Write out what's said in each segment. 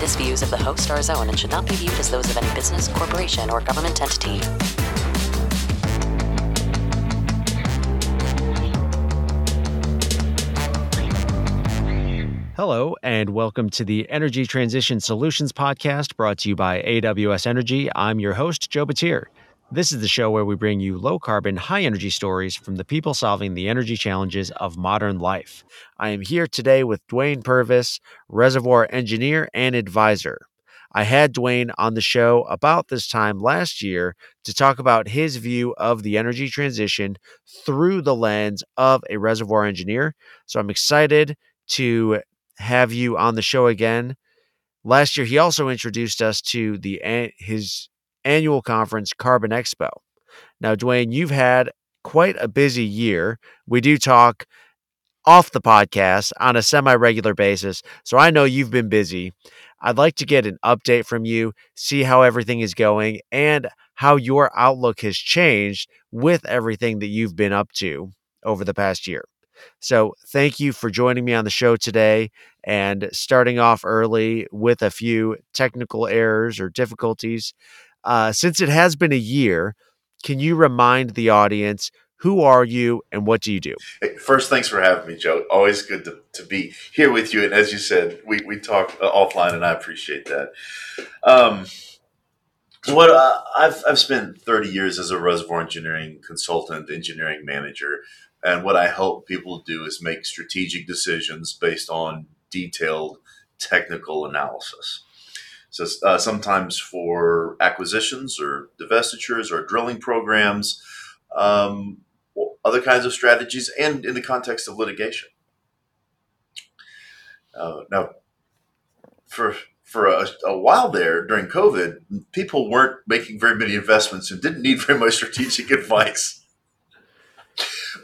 This views of the host are his own and should not be viewed as those of any business, corporation, or government entity. Hello, and welcome to the Energy Transition Solutions Podcast brought to you by AWS Energy. I'm your host, Joe Batir. This is the show where we bring you low carbon, high energy stories from the people solving the energy challenges of modern life. I am here today with Dwayne Purvis, reservoir engineer and advisor. I had Dwayne on the show about this time last year to talk about his view of the energy transition through the lens of a reservoir engineer. So I'm excited to have you on the show again. Last year, he also introduced us to the his annual conference, Carbon Expo. Now, Dwayne, you've had quite a busy year. We do talk off the podcast on a semi regular basis, so I know you've been busy. I'd like to get an update from you, see how everything is going, and how your outlook has changed with everything that you've been up to over the past year. So, thank you for joining me on the show today and starting off early with a few technical errors or difficulties. Uh, since it has been a year, can you remind the audience who are you and what do you do? First, thanks for having me, Joe. Always good to, to be here with you. And as you said, we, we talk uh, offline, and I appreciate that. Um, so what uh, I've I've spent 30 years as a reservoir engineering consultant, engineering manager, and what I help people do is make strategic decisions based on detailed technical analysis. So uh, sometimes for acquisitions or divestitures or drilling programs, um, other kinds of strategies, and in the context of litigation. Uh, now, for for a, a, while there during COVID, people weren't making very many investments and didn't need very much strategic advice.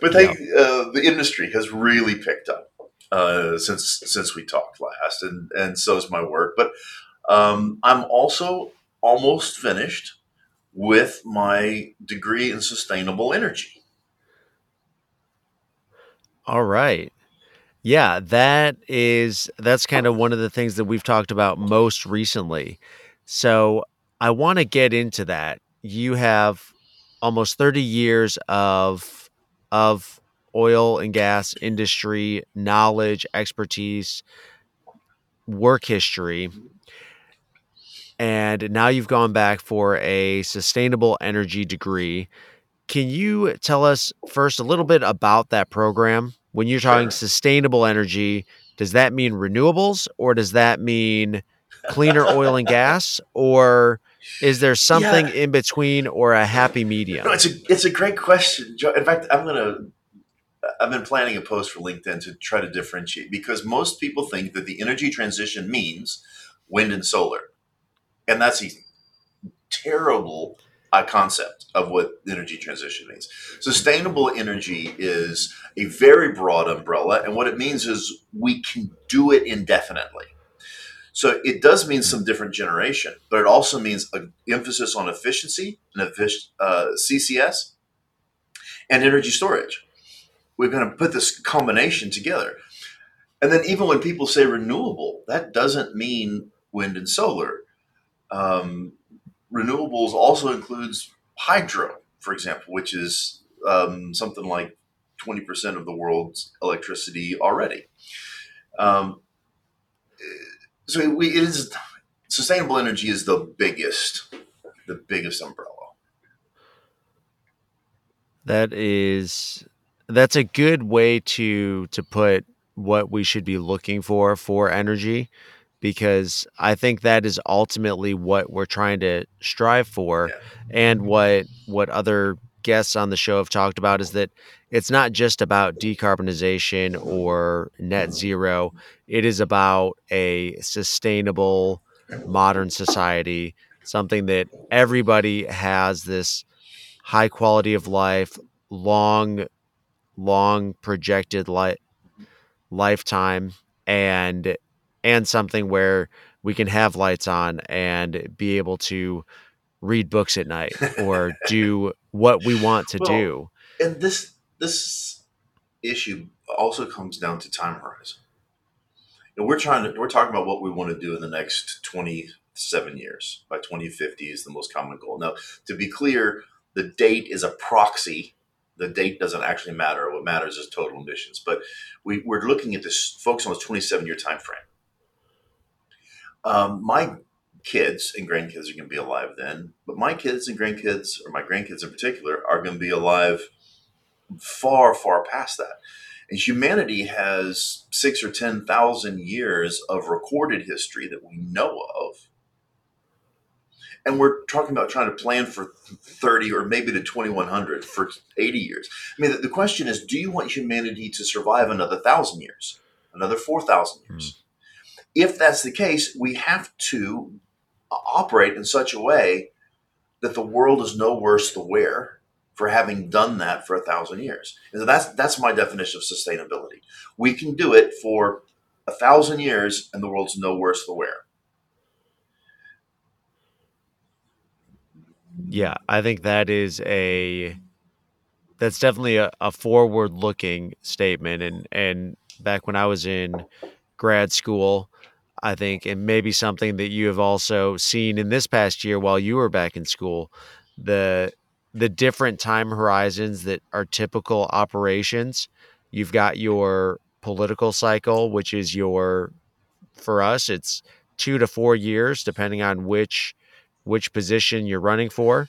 But they, yeah. uh, the industry has really picked up uh, since since we talked last, and and so is my work. But um, I'm also almost finished with my degree in sustainable energy. All right. Yeah, that is that's kind of one of the things that we've talked about most recently. So, I want to get into that. You have almost 30 years of of oil and gas industry knowledge, expertise, work history. And now you've gone back for a sustainable energy degree. Can you tell us first a little bit about that program? When you're talking sure. sustainable energy, does that mean renewables or does that mean cleaner oil and gas or is there something yeah. in between or a happy medium? No, it's a it's a great question. In fact, I'm gonna I've been planning a post for LinkedIn to try to differentiate because most people think that the energy transition means wind and solar, and that's a terrible uh, concept of what energy transition means. Sustainable energy is a very broad umbrella, and what it means is we can do it indefinitely. So it does mean some different generation, but it also means an emphasis on efficiency and uh, CCS and energy storage. We're going to put this combination together. And then even when people say renewable, that doesn't mean wind and solar. Um, renewables also includes hydro, for example, which is um, something like 20% of the world's electricity already. Um, so we, it is sustainable energy is the biggest, the biggest umbrella. That is that's a good way to to put what we should be looking for for energy because I think that is ultimately what we're trying to strive for yeah. and what what other guests on the show have talked about is that it's not just about decarbonization or net zero. It is about a sustainable modern society, something that everybody has this high quality of life, long, long projected life lifetime, and and something where we can have lights on and be able to read books at night or do what we want to Well, do. And this this issue also comes down to time horizon. And we're trying to we're talking about what we want to do in the next 27 years. By 2050 is the most common goal. Now, to be clear, the date is a proxy. The date doesn't actually matter. What matters is total emissions. But we, we're looking at this focus on this 27 year time frame. Um, my kids and grandkids are going to be alive then, but my kids and grandkids, or my grandkids in particular, are going to be alive far, far past that. And humanity has six or 10,000 years of recorded history that we know of. And we're talking about trying to plan for 30 or maybe to 2100 for 80 years. I mean, the, question is do you want humanity to survive another thousand years, another 4,000 years? If that's the case, we have to operate in such a way that the world is no worse the wear for having done that for a thousand years. And so that's that's my definition of sustainability. We can do it for a thousand years, and the world's no worse the wear. Yeah, I think that is a that's definitely a, a forward looking statement and and back when I was in grad school, I think and maybe something that you have also seen in this past year while you were back in school, the the different time horizons that are typical operations. You've got your political cycle, which is your for us it's 2 to 4 years depending on which which position you're running for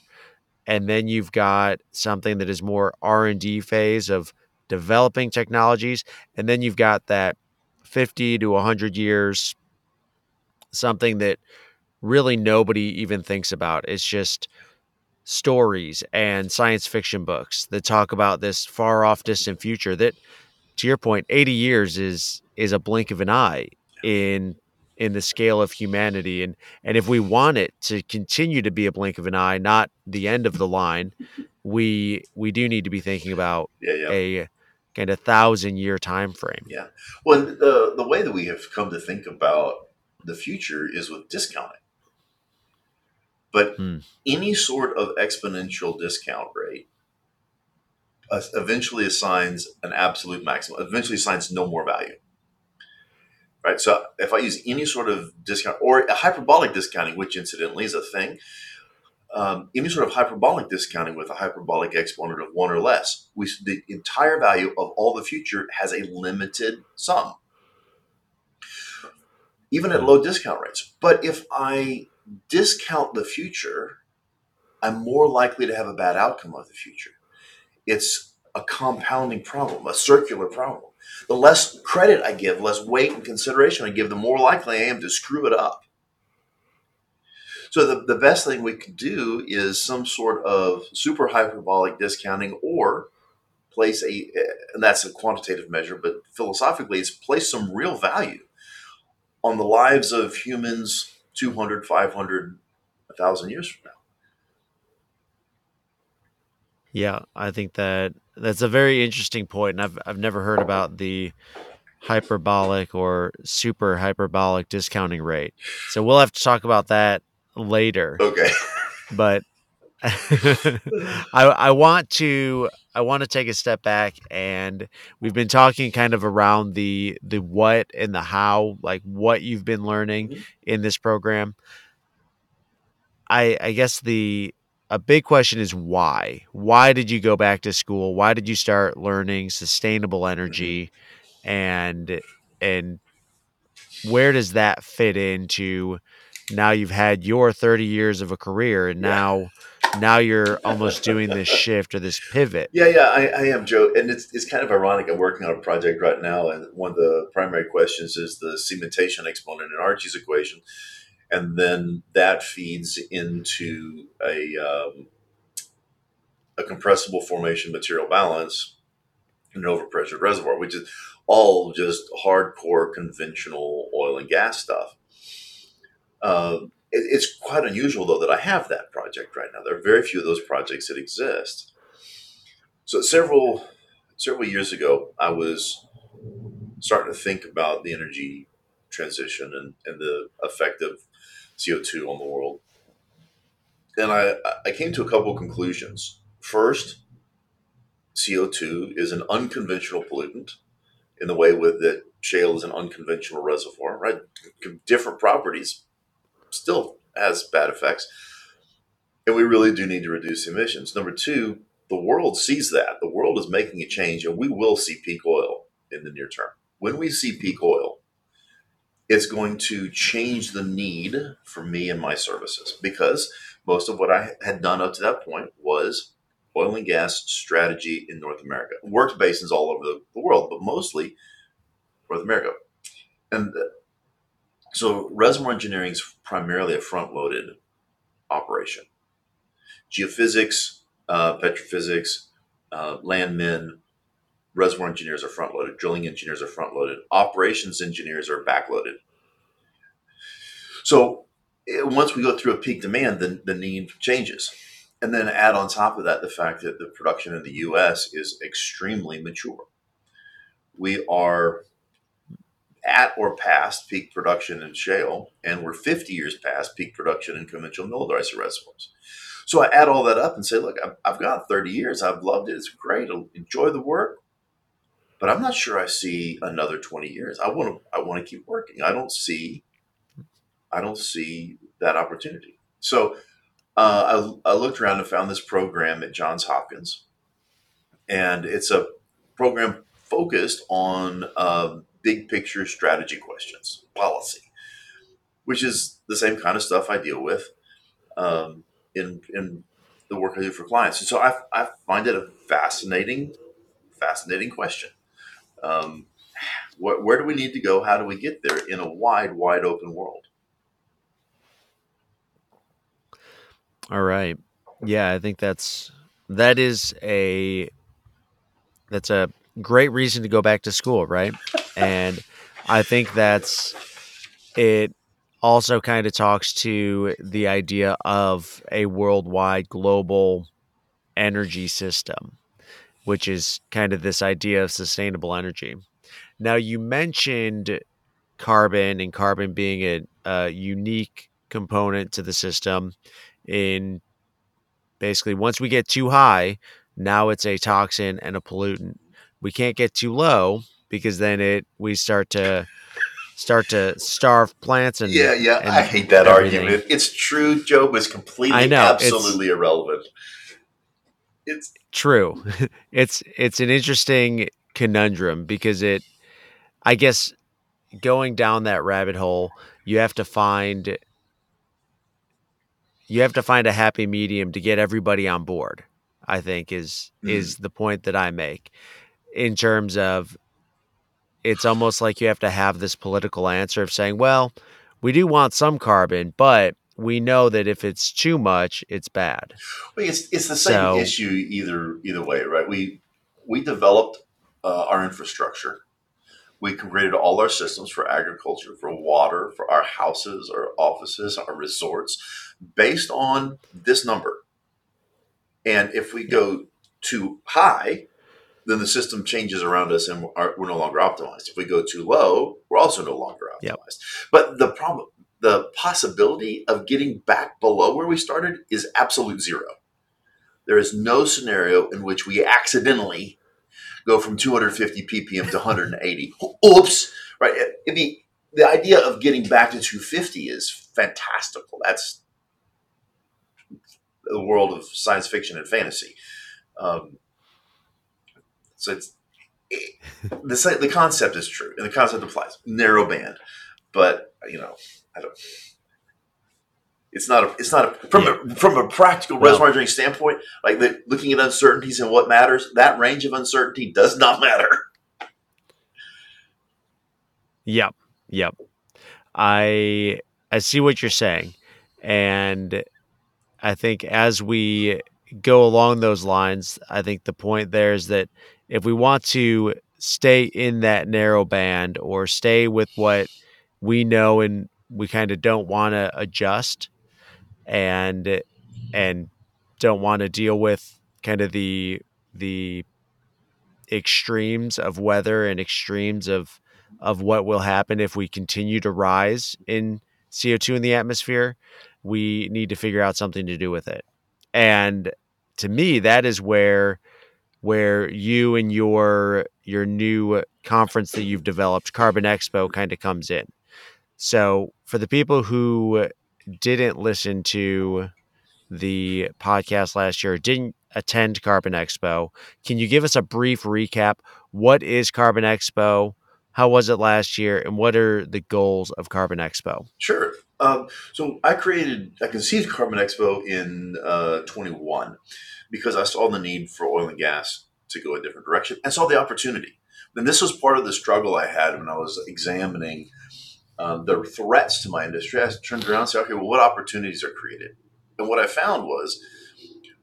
and then you've got something that is more r&d phase of developing technologies and then you've got that 50 to 100 years something that really nobody even thinks about it's just stories and science fiction books that talk about this far off distant future that to your point 80 years is is a blink of an eye in in the scale of humanity and and if we want it to continue to be a blink of an eye not the end of the line we we do need to be thinking about Yeah, yeah. a kind of thousand year time frame Yeah. Well, the the way that we have come to think about the future is with discounting. But Hmm. any sort of exponential discount rate uh, eventually assigns an absolute maximum. Eventually assigns no more value. Right. So if I use any sort of discount or a hyperbolic discounting, which incidentally is a thing, um, any sort of hyperbolic discounting with a hyperbolic exponent of one or less, we the entire value of all the future has a limited sum, even at low discount rates. But if I discount the future, I'm more likely to have a bad outcome of the future. It's a compounding problem, a circular problem. The less credit I give, less weight and consideration I give, the more likely I am to screw it up. So the, the best thing we could do is some sort of super hyperbolic discounting or place a and that's a quantitative measure, but philosophically it's place some real value on the lives of humans 200, 500, 1,000 years from now. Yeah, I think that that's a very interesting point, and I've I've never heard about the hyperbolic or super hyperbolic discounting rate. So we'll have to talk about that later. Okay. But I I want to I want to take a step back and we've been talking kind of around the the what and the how, like what you've been learning Mhm. in this program. I I guess the a big question is why? Why did you go back to school? Why did you start learning sustainable energy and and where does that fit into now you've had your 30 years of a career and Yeah. Now you're almost doing this shift or this pivot. Yeah, yeah, I, I am, Joe. And it's, it's kind of ironic. I'm working on a project right now, and one of the primary questions is the cementation exponent in Archie's equation. And then that feeds into a, um, a compressible formation material balance in an overpressured reservoir, which is all just hardcore conventional oil and gas stuff. Uh, it, it's quite unusual, though, that I have that project right now. There are very few of those projects that exist. So several several years ago, I was starting to think about the energy transition and, and the effect of CO2 on the world. And I, I came to a couple of conclusions. First, CO2 is an unconventional pollutant in the way with that shale is an unconventional reservoir, right? Different properties still has bad effects. And we really do need to reduce emissions. Number two, the world sees that. The world is making a change, and we will see peak oil in the near term. When we see peak oil, it's going to change the need for me and my services because most of what I had done up to that point was oil and gas strategy in North America. Worked basins all over the, world, but mostly North America. And so reservoir engineering is primarily a front loaded operation. Geophysics, uh, petrophysics, uh, landmen, reservoir engineers are front loaded, drilling engineers are front loaded, operations engineers are back loaded. So eh, once we go through a peak demand, then the need changes. And then add on top of that the fact that the production in the US is extremely mature. We are at or past peak production in shale, and we're 50 years past peak production in conventional mineral reservoirs. So I add all that up and say, look, I've, got 30 years. I've loved it. It's great. I enjoy the work, but I'm not sure I see another 20 years. I want to. I want to keep working. I don't see. I don't see that opportunity. So uh, I, I looked around and found this program at Johns Hopkins, and it's a program focused on um, big picture strategy questions, policy, which is the same kind of stuff I deal with um, in in the work I do for clients. And so I, I find it a fascinating, fascinating question. Um, wh- where do we need to go? How do we get there in a wide, wide open world? All right. Yeah, I think that's that is a that's a great reason to go back to school, right? And I think that's it also kind of talks to the idea of a worldwide global energy system, which is kind of this idea of sustainable energy. Now, you mentioned carbon and carbon being a, a unique component to the system in basically once we get too high, now it's a toxin and a pollutant. We can't get too low because then it we start to start to starve plants and yeah yeah and i hate that everything. argument it's true joe but it's completely I know, absolutely it's, irrelevant it's true it's it's an interesting conundrum because it i guess going down that rabbit hole you have to find you have to find a happy medium to get everybody on board i think is mm. is the point that i make in terms of it's almost like you have to have this political answer of saying, well, we do want some carbon, but we know that if it's too much, it's bad. Well, it's it's the same so, issue either either way, right? We we developed uh, our infrastructure. We created all our systems for agriculture, for water, for our houses, our offices, our resorts, based on this number. And if we go too high, then the system changes around us and we're, we're no longer optimized. If we go too low, we're also no longer optimized. Yep. But the problem, the possibility of getting back below where we started is absolute zero. There is no scenario in which we accidentally go from 250 ppm to 180. Oops, right? The the idea of getting back to 250 is fantastical. That's the world of science fiction and fantasy. Um, so it's it, the the concept is true and the concept applies narrow band, but you know I don't. It's not a. It's not a from yeah. a from a practical well, reservoir engineering standpoint. Like the, looking at uncertainties and what matters, that range of uncertainty does not matter. Yep. Yep. I I see what you're saying, and I think as we go along those lines, I think the point there is that if we want to stay in that narrow band or stay with what we know and we kind of don't want to adjust and and don't want to deal with kind of the the extremes of weather and extremes of of what will happen if we continue to rise in CO2 in the atmosphere, we need to figure out something to do with it. And to me, that is where where you and your your new conference that you've developed, Carbon Expo, kind of comes in. So for the people who didn't listen to the podcast last year, didn't attend Carbon Expo, can you give us a brief recap? What is Carbon Expo? How was it last year? And what are the goals of Carbon Expo? Sure. Um, so I created, I conceived Carbon Expo in uh, 21 because I saw the need for oil and gas to go a different direction and saw the opportunity. And this was part of the struggle I had when I was examining um, the threats to my industry. I turned around and said, okay, well, what opportunities are created? And what I found was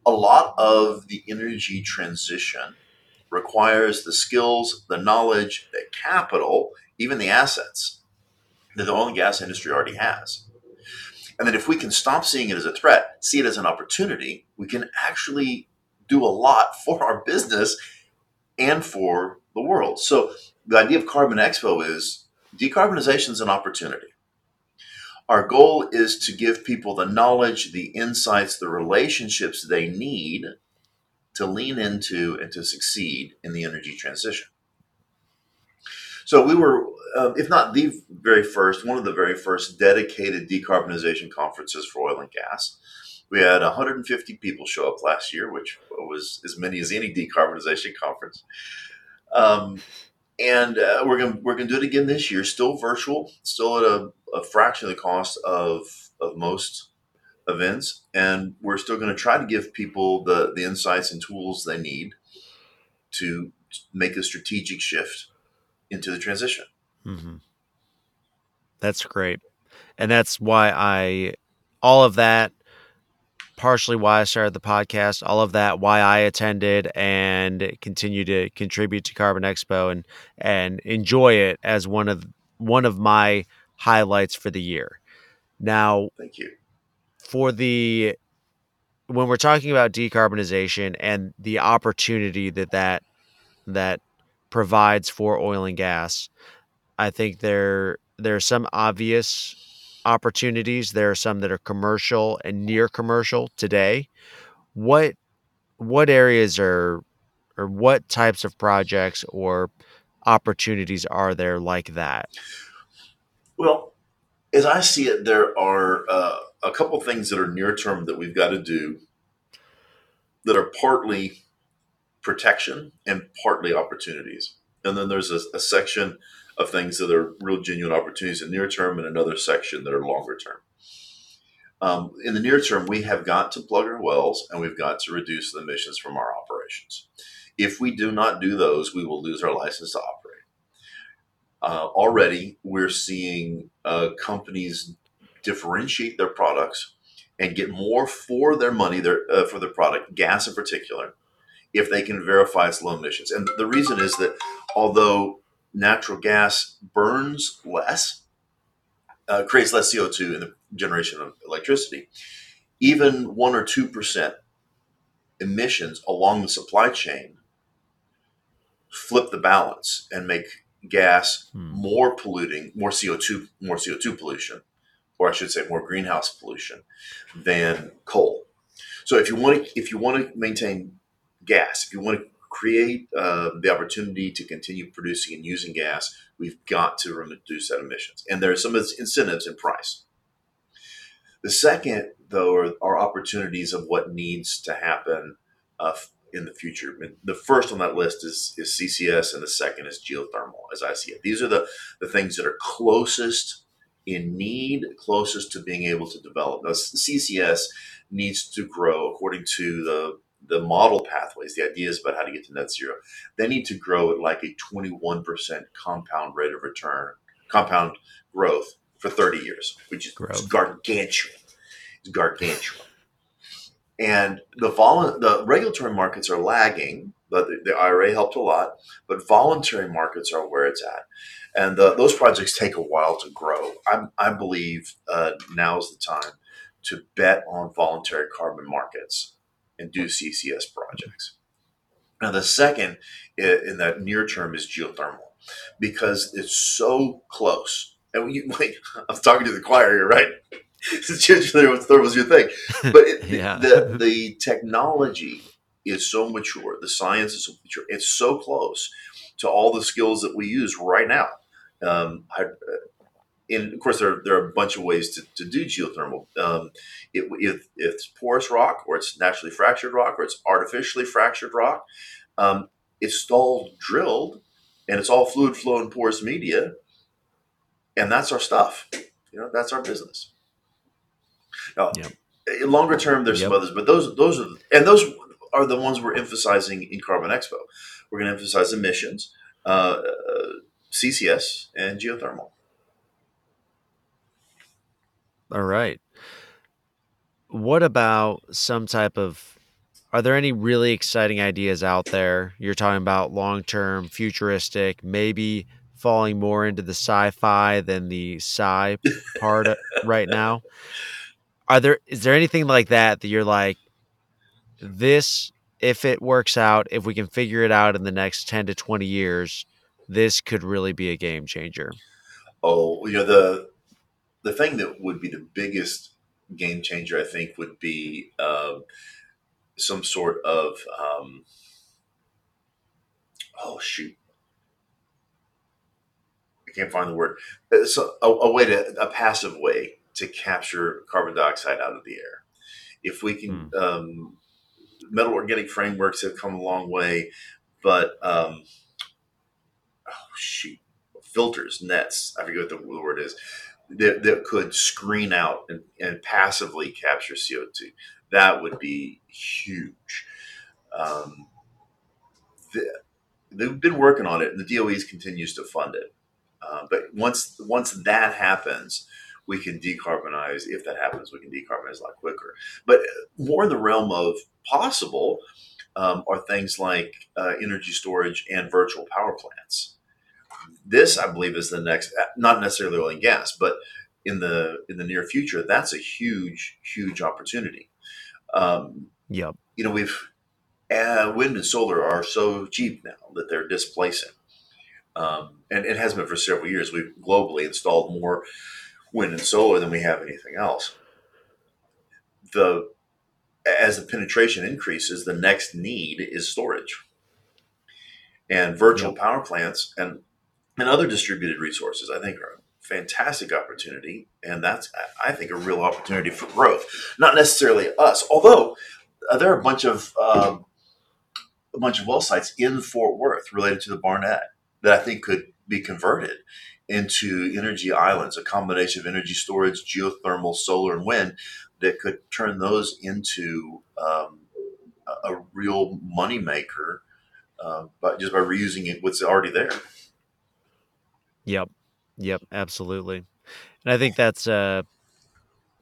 a lot of the energy transition requires the skills, the knowledge, the capital, even the assets that the oil and gas industry already has. And that if we can stop seeing it as a threat, see it as an opportunity, we can actually do a lot for our business and for the world. So the idea of Carbon Expo is decarbonization is an opportunity. Our goal is to give people the knowledge, the insights, the relationships they need to lean into and to succeed in the energy transition. So we were, uh, if not the very first, one of the very first dedicated decarbonization conferences for oil and gas. We had 150 people show up last year, which was as many as any decarbonization conference. Um, and uh, we're gonna we're gonna do it again this year. Still virtual, still at a, a fraction of the cost of of most events, and we're still going to try to give people the the insights and tools they need to make a strategic shift into the transition. Mm-hmm. That's great, and that's why I all of that partially why I started the podcast, all of that, why I attended and continue to contribute to Carbon Expo and and enjoy it as one of one of my highlights for the year. Now, thank you for the when we're talking about decarbonization and the opportunity that that that provides for oil and gas, I think there there are some obvious opportunities. There are some that are commercial and near commercial today. What what areas are or what types of projects or opportunities are there like that? Well, as I see it, there are uh, a couple things that are near term that we've got to do that are partly protection and partly opportunities. And then there's a, a section of things that are real genuine opportunities in near term and another section that are longer term. Um, in the near term, we have got to plug our wells and we've got to reduce the emissions from our operations. If we do not do those, we will lose our license to operate. Uh, already, we're seeing uh, companies differentiate their products and get more for their money, their uh, for their product, gas in particular, if they can verify its low emissions. And the reason is that although natural gas burns less, uh, creates less CO2 in the generation of electricity, even one or two percent emissions along the supply chain flip the balance and make gas hmm. more polluting, more CO2, more CO2 pollution or I should say more greenhouse pollution than coal. So if you want to if you want to maintain gas, if you want to create uh, the opportunity to continue producing and using gas, we've got to reduce that emissions. And there are some incentives in price. The second, though, are, are opportunities of what needs to happen uh, in the future. The first on that list is, is CCS, and the second is geothermal, as I see it. These are the, the things that are closest in need, closest to being able to develop. Now, CCS needs to grow according to the the model pathways, the ideas about how to get to net zero. They need to grow at like a 21% compound rate of return, compound growth for 30 years, which is growth. gargantuan. It's gargantuan. And the vol- the regulatory markets are lagging, but the, the IRA helped a lot. But voluntary markets are where it's at. and uh, those projects take a while to grow. I, I believe uh, now is the time to bet on voluntary carbon markets and do CCS projects. Now, the second in that near term is geothermal because it's so close. And you, wait, I'm talking to the choir here, right? It's geothermal your thing, but it, yeah. the the technology is so mature, the science is so mature, it's so close to all the skills that we use right now. Um, I, and of course, there, there are a bunch of ways to, to do geothermal. Um, it, if, if, it's porous rock, or it's naturally fractured rock, or it's artificially fractured rock, um, it's all drilled, and it's all fluid flow and porous media, and that's our stuff. You know, that's our business. Now, yep. longer term, there's yep. some others, but those those are and those are the ones we're emphasizing in Carbon Expo. We're going to emphasize emissions, uh, uh, CCS, and geothermal. All right. What about some type of are there any really exciting ideas out there? You're talking about long term, futuristic, maybe falling more into the sci fi than the sci part uh, right now. Are there is there anything like that that you're like, this, if it works out, if we can figure it out in the next 10 to 20 years, this could really be a game changer? Oh, you know, the the thing that would be the biggest game changer, I think, would be uh, some sort of um, oh shoot, I can't find the word. It's a, a, way to a passive way to capture carbon dioxide out of the air. If we can, mm. um, metal organic frameworks have come a long way, but um, oh shoot, filters, nets. I forget what the word is that, that could screen out and, and passively capture CO2. That would be huge. Um, the, they've been working on it, and the DOE continues to fund it. Uh, but once once that happens, we can decarbonize. If that happens, we can decarbonize a lot quicker. But more in the realm of possible um, are things like uh, energy storage and virtual power plants this I believe is the next, not necessarily oil and gas, but in the in the near future, that's a huge, huge opportunity. Um, yep. You know, we've uh, wind and solar are so cheap now that they're displacing, um, and it has been for several years. We've globally installed more wind and solar than we have anything else. The as the penetration increases, the next need is storage and virtual yep. power plants and and other distributed resources, I think, are a fantastic opportunity. And that's, I think, a real opportunity for growth. Not necessarily us, although uh, there are a bunch of um, a bunch of well sites in Fort Worth related to the Barnett that I think could be converted into energy islands, a combination of energy storage, geothermal, solar, and wind that could turn those into um, a, real moneymaker uh, just by reusing it what's already there. Yep. Yep, absolutely. And I think that's uh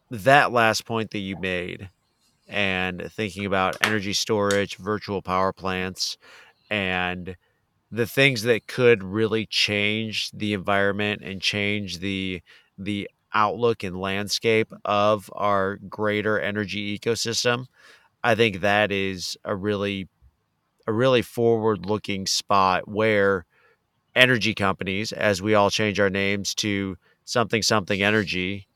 that last point that you made and thinking about energy storage, virtual power plants and the things that could really change the environment and change the the outlook and landscape of our greater energy ecosystem. I think that is a really a really forward looking spot where energy companies as we all change our names to something something energy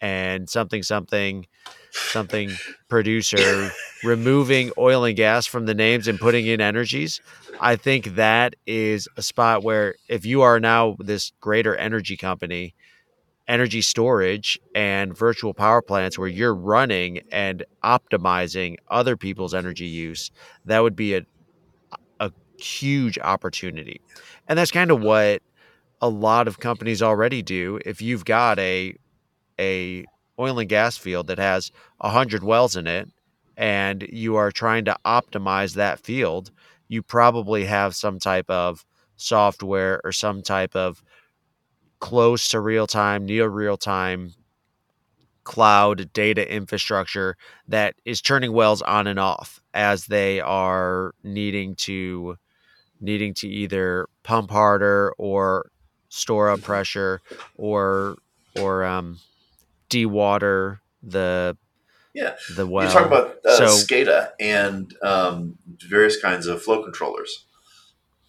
and something something something producer removing oil and gas from the names and putting in energies. I think that is a spot where if you are now this greater energy company energy storage and virtual power plants where you're running and optimizing other people's energy use that would be a a huge opportunity and that's kind of what a lot of companies already do. If you've got a a oil and gas field that has 100 wells in it and you are trying to optimize that field, you probably have some type of software or some type of close to real time, near real time cloud data infrastructure that is turning wells on and off as they are needing to needing to either pump harder or store up pressure or or um, dewater the yeah the well. You talk about uh, So- SCADA and um, various kinds of flow controllers.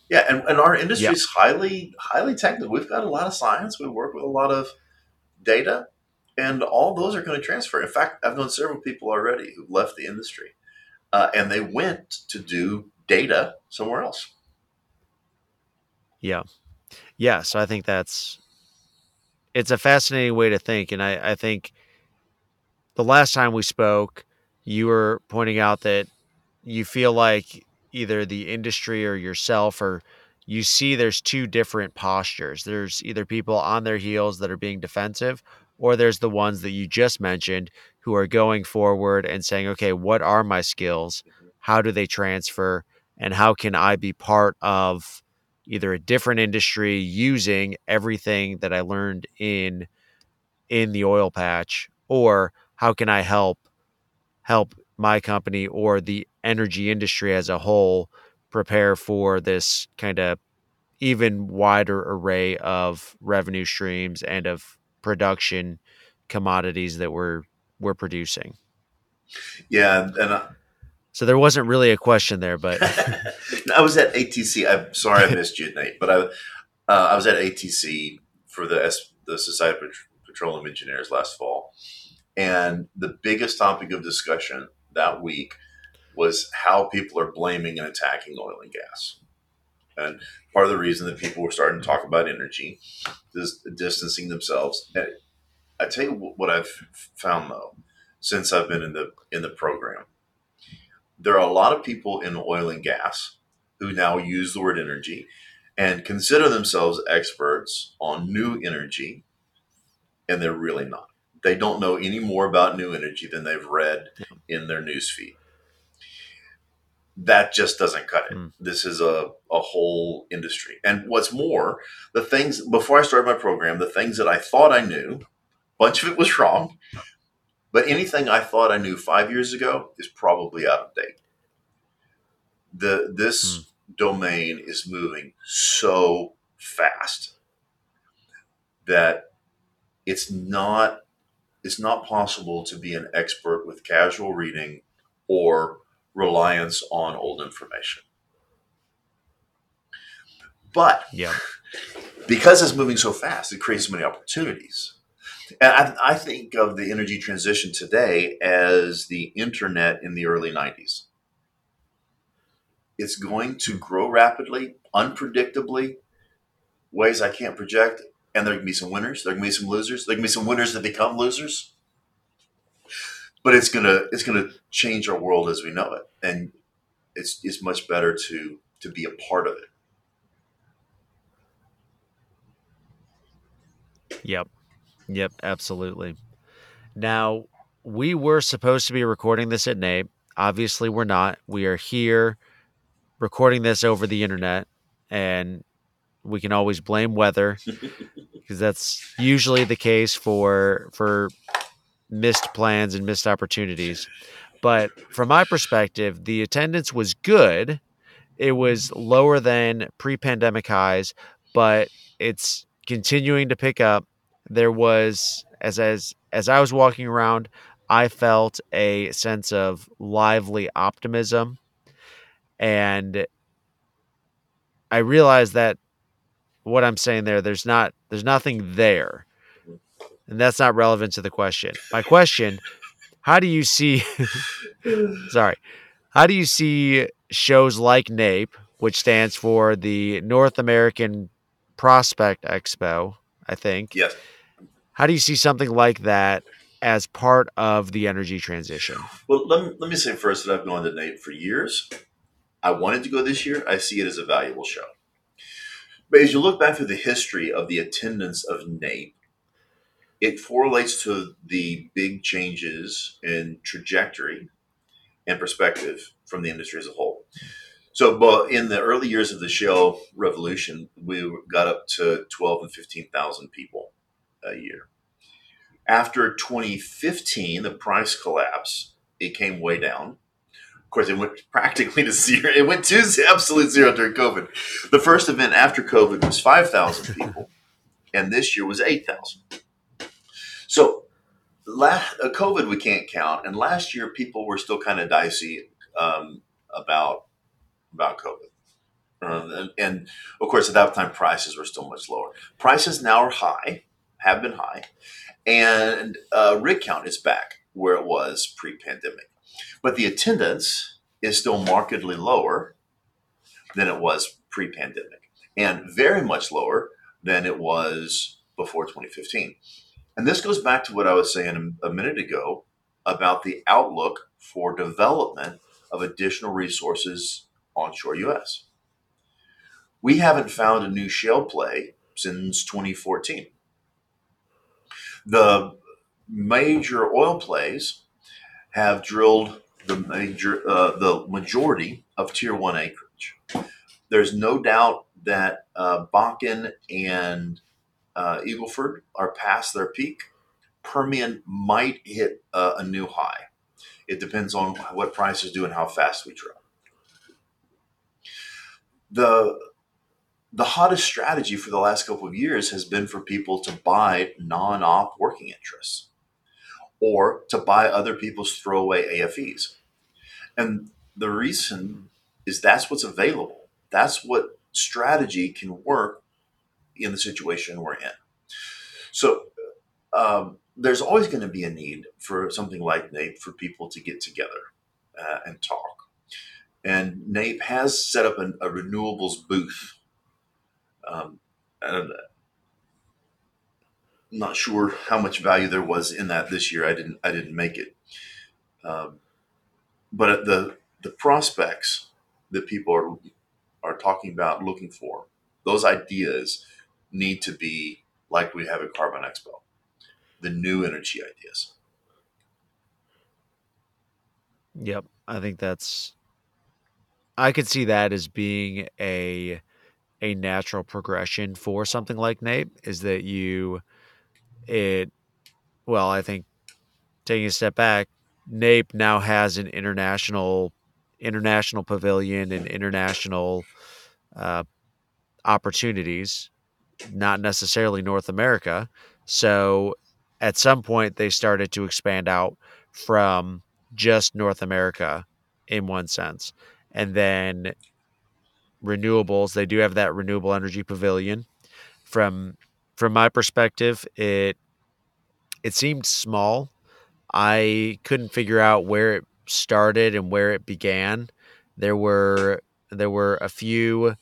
Yeah, and, and our industry is highly highly technical. We've got a lot of science. We work with a lot of data, and all those are going to transfer. In fact, I've known several people already who left the industry, uh, and they went to do data somewhere else. Yeah. Yeah. So I think that's it's a fascinating way to think. And I, I think the last time we spoke, you were pointing out that you feel like either the industry or yourself or you see there's two different postures. There's either people on their heels that are being defensive, or there's the ones that you just mentioned who are going forward and saying, okay, what are my skills? How do they transfer? And how can I be part of either a different industry using everything that I learned in in the oil patch or how can I help help my company or the energy industry as a whole prepare for this kind of even wider array of revenue streams and of production commodities that we're we're producing. Yeah, and I, So there wasn't really a question there, but I was at ATC. I'm sorry I missed you, Nate, but I uh, I was at ATC for the S, the Society of Pet- Petroleum Engineers last fall, and the biggest topic of discussion that week was how people are blaming and attacking oil and gas. And part of the reason that people were starting to talk about energy is distancing themselves. And I tell you what I've found though, since I've been in the in the program, there are a lot of people in oil and gas who now use the word energy and consider themselves experts on new energy, and they're really not. They don't know any more about new energy than they've read in their newsfeed. That just doesn't cut it. Mm. This is a, a whole industry. And what's more, the things before I started my program, the things that I thought I knew, a bunch of it was wrong. But anything I thought I knew five years ago is probably out of date. The this hmm. domain is moving so fast that it's not it's not possible to be an expert with casual reading or reliance on old information. But yeah. because it's moving so fast, it creates so many opportunities. And I, I think of the energy transition today as the internet in the early 90s. It's going to grow rapidly, unpredictably, ways I can't project. And there can be some winners, there can be some losers, there can be some winners that become losers. But it's gonna it's gonna change our world as we know it. And it's it's much better to to be a part of it. Yep. Yep, absolutely. Now, we were supposed to be recording this at NAPE. Obviously, we're not. We are here recording this over the internet, and we can always blame weather because that's usually the case for for missed plans and missed opportunities. But from my perspective, the attendance was good. It was lower than pre-pandemic highs, but it's continuing to pick up there was as as as I was walking around, I felt a sense of lively optimism and I realized that what I'm saying there there's not there's nothing there. And that's not relevant to the question. My question, how do you see sorry. How do you see shows like NAPE, which stands for the North American Prospect Expo, I think. Yes. How do you see something like that as part of the energy transition? Well, let me, let me say first that I've gone to NAPE for years. I wanted to go this year. I see it as a valuable show. But as you look back through the history of the attendance of NAPE, it correlates to the big changes in trajectory and perspective from the industry as a whole. So, but in the early years of the shale revolution, we got up to 12 and 15,000 people a year. After 2015, the price collapse, it came way down. Of course, it went practically to zero. It went to absolute zero during COVID. The first event after COVID was 5,000 people. and this year was 8,000. So, last, uh, COVID we can't count, and last year people were still kind of dicey um, about about COVID. Um, and, and, of course, at that time, prices were still much lower. Prices now are high, have been high, and uh, rig count is back where it was pre pandemic. But the attendance is still markedly lower than it was pre pandemic and very much lower than it was before 2015. And this goes back to what I was saying a minute ago about the outlook for development of additional resources onshore US. We haven't found a new shale play since 2014. The major oil plays have drilled the major uh, the majority of tier one acreage. There's no doubt that uh, Bakken and uh, Eagleford are past their peak. Permian might hit uh, a new high. It depends on what prices do and how fast we drill. The the hottest strategy for the last couple of years has been for people to buy non-op working interests or to buy other people's throwaway AFEs. And the reason is that's what's available. That's what strategy can work in the situation we're in. So um, there's always going to be a need for something like NAPE for people to get together uh, and talk. And NAPE has set up an, a renewables booth. Um, I'm not sure how much value there was in that this year. I didn't I didn't make it. Um, but the the prospects that people are are talking about looking for those ideas need to be like we have at Carbon Expo, the new energy ideas. Yep, I think that's. I could see that as being a a natural progression for something like NAPE is that you it well, I think taking a step back, NAPE now has an international international pavilion and international uh, opportunities, not necessarily North America. So at some point, they started to expand out from just North America in one sense. And then renewables, they do have that renewable energy pavilion. From from my perspective, it it seemed small. I couldn't figure out where it started and where it began. There were there were a few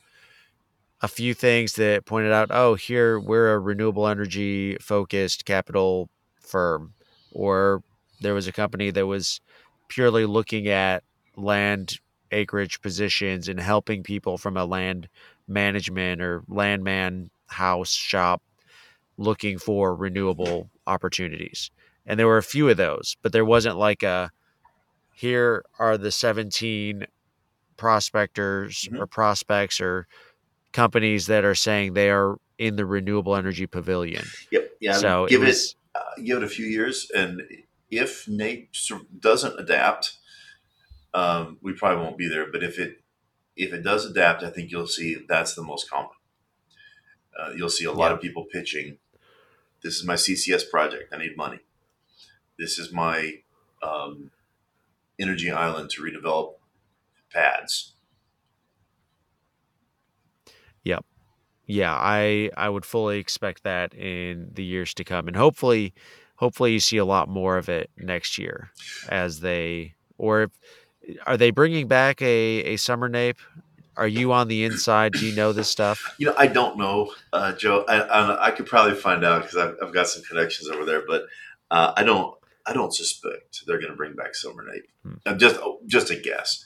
a few things that pointed out, oh, here we're a renewable energy focused capital firm, or there was a company that was purely looking at land acreage positions and helping people from a land management or landman house shop looking for renewable opportunities. And there were a few of those, but there wasn't like a here are the 17 prospectors mm-hmm. or prospects or companies that are saying they are in the renewable energy pavilion. Yep. Yeah. So give it, was, it uh, give it a few years, and if NAPE doesn't adapt, um, we probably won't be there. But if it if it does adapt, I think you'll see that's the most common. Uh, you'll see a lot yeah. of people pitching. This is my CCS project. I need money. This is my um, energy island to redevelop pads. Yep. Yeah, I I would fully expect that in the years to come, and hopefully, hopefully you see a lot more of it next year as they or if, are they bringing back a a summer NAPE? Are you on the inside? Do you know this stuff? You know, I don't know, uh, Joe. I, I, I, could probably find out because I've, I've, got some connections over there, but uh, I don't. I don't suspect they're going to bring back summer NAPE. Hmm. Just just a guess.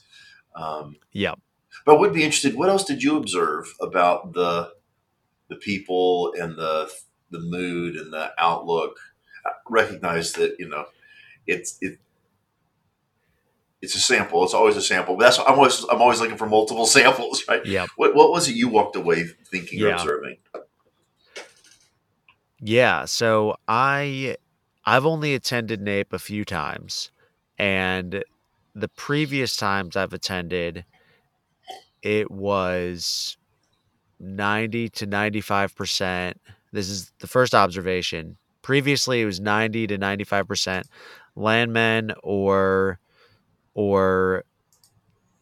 Um, yeah. But I would be interested. What else did you observe about the the people and the the mood and the outlook? I recognize that you know it's it it's a sample. It's always a sample. But that's I'm always I'm always looking for multiple samples, right? Yeah. What what was it you walked away thinking yeah. or observing? Yeah. So I I've only attended NAPE a few times, and the previous times I've attended, it was 90 to 95% This is the first observation. Previously, it was 90 to 95% landmen or or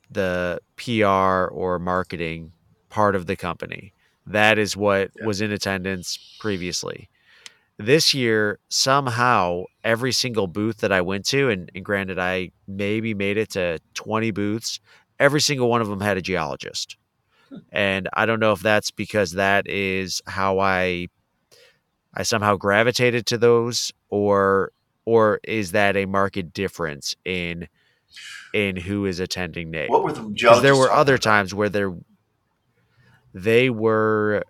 the PR or marketing part of the company. That is what Yeah. was in attendance previously. This year, somehow, every single booth that I went to, and, and granted, I maybe made it to 20 booths, every single one of them had a geologist. Hmm. And I don't know if that's because that is how I I somehow gravitated to those or or is that a market difference in in who is attending NAPE? What were the because there were other times where there they were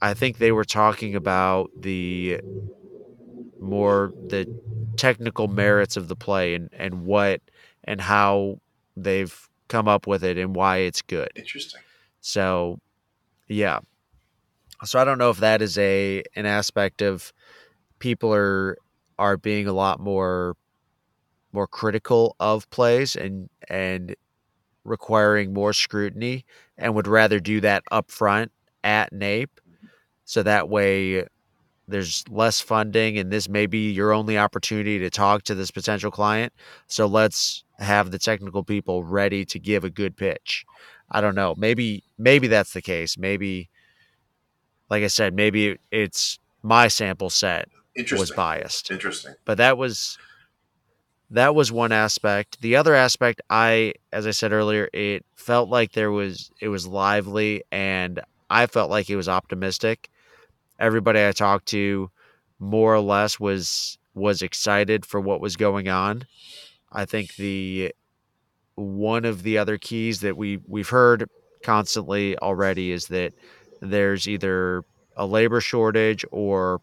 i think they were talking about the more the technical merits of the play and and what and how they've come up with it and why it's good Interesting. so yeah so i don't know if that is a an aspect of people are are being a lot more more critical of plays and and requiring more scrutiny and would rather do that up front at NAPE. So that way there's less funding and this may be your only opportunity to talk to this potential client. So let's have the technical people ready to give a good pitch. I don't know. Maybe maybe that's the case. Maybe like i said maybe it's my sample set was biased. Interesting. but that was that was one aspect. The other aspect i as i said earlier it felt like there was it was lively and i felt like it was optimistic. Everybody i talked to more or less was was excited for what was going on. I think the one of the other keys that we we've heard constantly already is that there's either a labor shortage or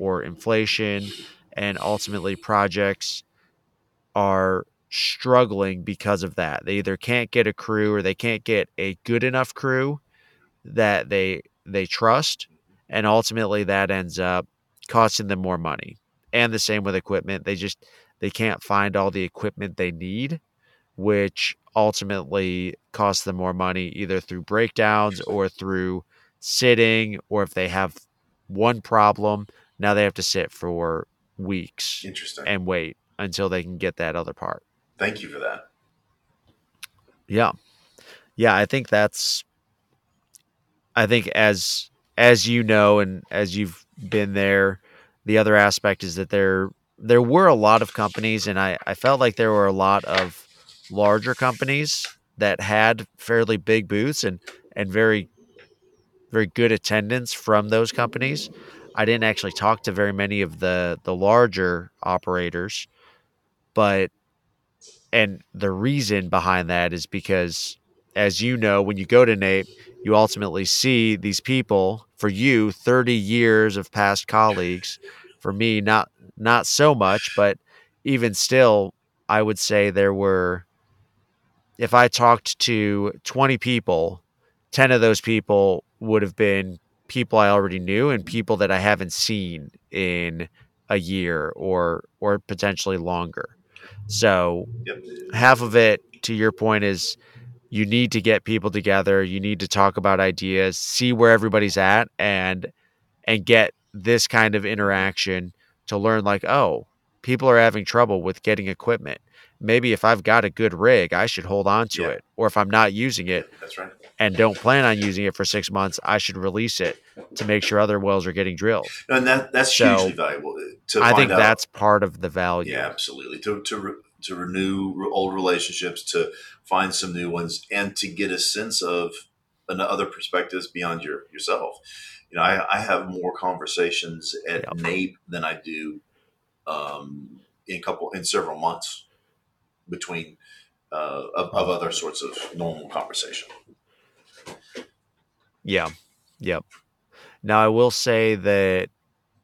or inflation and ultimately projects are struggling because of that. They either can't get a crew or they can't get a good enough crew that they they trust and ultimately that ends up costing them more money. And the same with equipment. They just they can't find all the equipment they need, which ultimately costs them more money either through breakdowns or through sitting or if they have one problem, now they have to sit for weeks Interesting. and wait until they can get that other part. Thank you for that. Yeah. Yeah, I think that's I think as as you know and as you've been there, the other aspect is that there there were a lot of companies and I, I felt like there were a lot of larger companies that had fairly big booths and and very very good attendance from those companies. I didn't actually talk to very many of the the larger operators, but and the reason behind that is because as you know when you go to NAPE you ultimately see these people for you 30 years of past colleagues. For me not not so much but even still i would say there were if i talked to 20 people 10 of those people would have been people i already knew and people that i haven't seen in a year or or potentially longer so Yep. half of it to your point is you need to get people together you need to talk about ideas see where everybody's at and and get this kind of interaction to learn like oh people are having trouble with getting equipment maybe if i've got a good rig i should hold on to Yeah. it or if i'm not using it Yeah, that's right. And don't plan on using it for six months i should release it to make sure other wells are getting drilled And that that's So, hugely valuable to i think out. that's part of the value Yeah, absolutely. To to re, to renew old relationships, to find some new ones, and to get a sense of other perspectives beyond your yourself. You know, I, I have more conversations at Yep. NAPE than I do um, in couple in several months between uh, of, of other sorts of normal conversation. Yeah. Yep. Now I will say that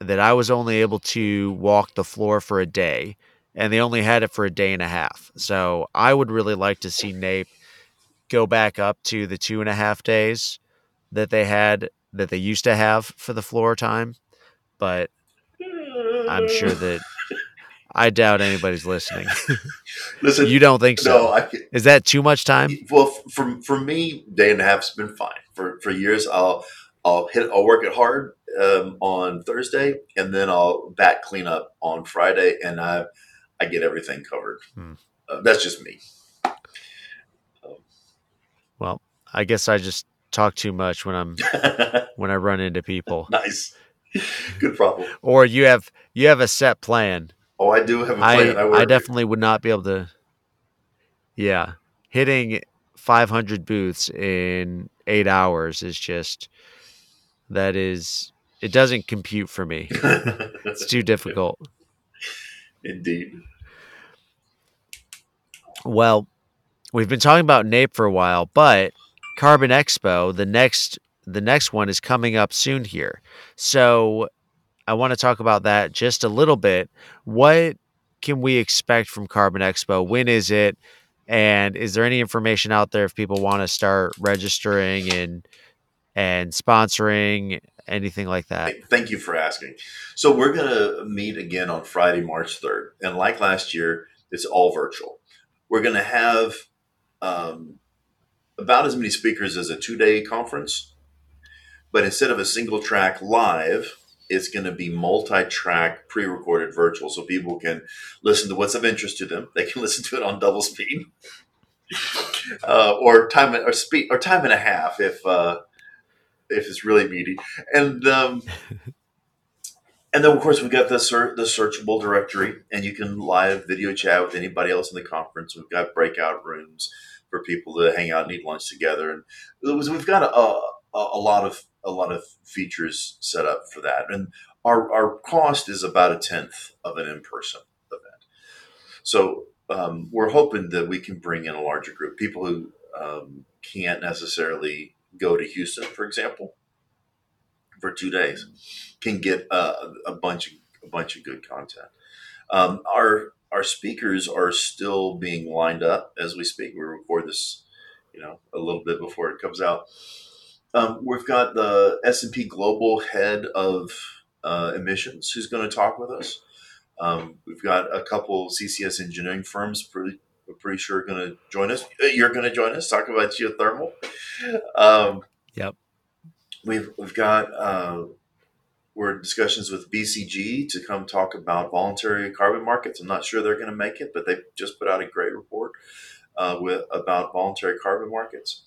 that I was only able to walk the floor for a day and they only had it for a day and a half. So I would really like to see NAPE go back up to the two and a half days that they had that they used to have for the floor time. But I'm sure that I doubt anybody's listening. Listen, you don't think so? no, I Is that too much time? Well, for for me, day and a half's been fine. For for years, I'll I'll hit I'll work it hard um, on Thursday, and then I'll bat clean up on Friday, and I I get everything covered. Hmm. Uh, that's just me. Well, I guess I just talk too much when I'm when I run into people. nice, good problem. Or you have you have a set plan. Oh, I do have a I plan. I, I definitely would not be able to. Yeah, hitting 500 booths in eight hours is just that is it doesn't compute for me. It's too difficult. Indeed. Well, we've been talking about NAPE for a while, but Carbon Expo, the next the next one is coming up soon here. So I want to talk about that just a little bit. What can we expect from Carbon Expo? When is it? And is there any information out there if people want to start registering and and sponsoring anything like that? Thank you for asking. So we're going to meet again on Friday, March 3rd. And like last year, it's all virtual. We're going to have um, about as many speakers as a two day conference. But instead of a single track live, it's going to be multi track pre recorded virtual. So people can listen to what's of interest to them. They can listen to it on double speed. Uh, or time or speed or time and a half if uh, if it's really meaty, and um, and then of course we've got the ser- the searchable directory, and you can live video chat with anybody else in the conference. We've got breakout rooms for people to hang out and eat lunch together, and was, we've got a, a, a lot of a lot of features set up for that. And our our cost is about a tenth of an in person event. So um, we're hoping that we can bring in a larger group, people who um, can't necessarily go to Houston, for example, for two days, can get a, a bunch of a bunch of good content. Um, our our speakers are still being lined up as we speak. We record this, you know, a little bit before it comes out. Um, we've got the S and P Global head of uh, emissions who's going to talk with us. Um, we've got a couple CCS engineering firms pretty we're pretty sure going to join us. Uh, You're going to join us. Talk about geothermal. Um, Yep. We've we've got uh, we're in discussions with BCG to come talk about voluntary carbon markets. I'm not sure they're going to make it, but they just put out a great report uh, with about voluntary carbon markets.